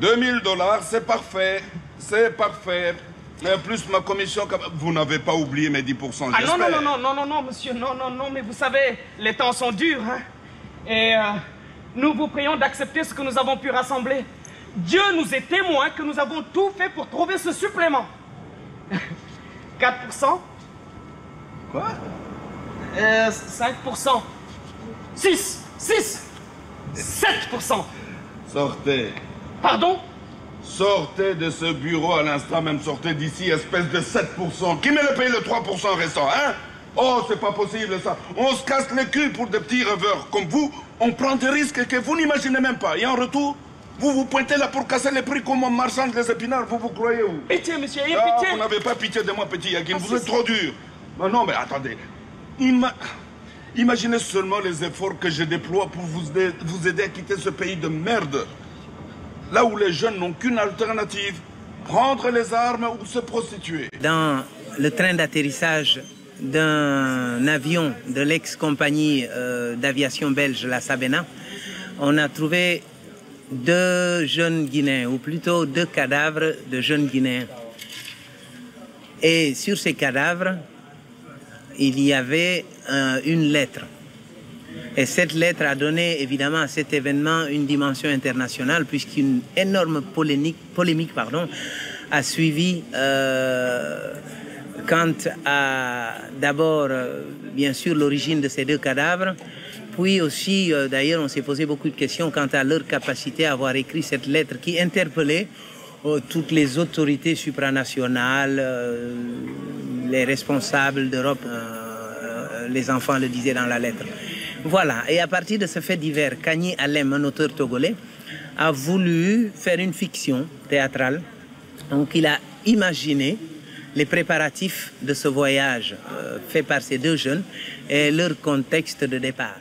2000 dollars, c'est parfait. C'est parfait. Et plus ma commission, vous n'avez pas oublié mes 10%, Ah non, non, non, non, non, non, non, monsieur, non, non, non, mais vous savez, les temps sont durs, hein. Et euh, nous vous prions d'accepter ce que nous avons pu rassembler. Dieu nous est témoin que nous avons tout fait pour trouver ce supplément. 4%. Quoi? Euh, 5%. 6, 6, 7%. Sortez. Pardon? Sortez de ce bureau à l'instant même, sortez d'ici, espèce de 7%. Qui met le paye le 3% restant, hein? Oh, c'est pas possible ça. On se casse le cul pour des petits rêveurs comme vous. On prend des risques que vous n'imaginez même pas. Et en retour, vous vous pointez là pour casser les prix comme un marchand des épinards. Vous vous croyez où? Pitié, monsieur, ayez ah, pitié. Vous n'avez pas pitié de moi, petit Yakin. vous êtes trop dur. Mais non, mais attendez. Ima... Imaginez seulement les efforts que je déploie pour vous aider à quitter ce pays de merde. Là où les jeunes n'ont qu'une alternative. Prendre les armes ou se prostituer. Dans le train d'atterrissage d'un avion de l'ex-compagnie euh, d'aviation belge, la Sabena, on a trouvé deux jeunes Guinéens, ou plutôt deux cadavres de jeunes Guinéens. Et sur ces cadavres, il y avait euh, une lettre. Et cette lettre a donné évidemment à cet événement une dimension internationale puisqu'une énorme polémique, polémique pardon, a suivi euh, quant à d'abord euh, bien sûr l'origine de ces deux cadavres, puis aussi d'ailleurs on s'est posé beaucoup de questions quant à leur capacité à avoir écrit cette lettre qui interpellait toutes les autorités supranationales, les responsables d'Europe les enfants le disaient dans la lettre. Voilà, et à partir de ce fait divers, Kanye Alem, un auteur togolais, a voulu faire une fiction théâtrale. Donc il a imaginé les préparatifs de ce voyage fait par ces deux jeunes et leur contexte de départ.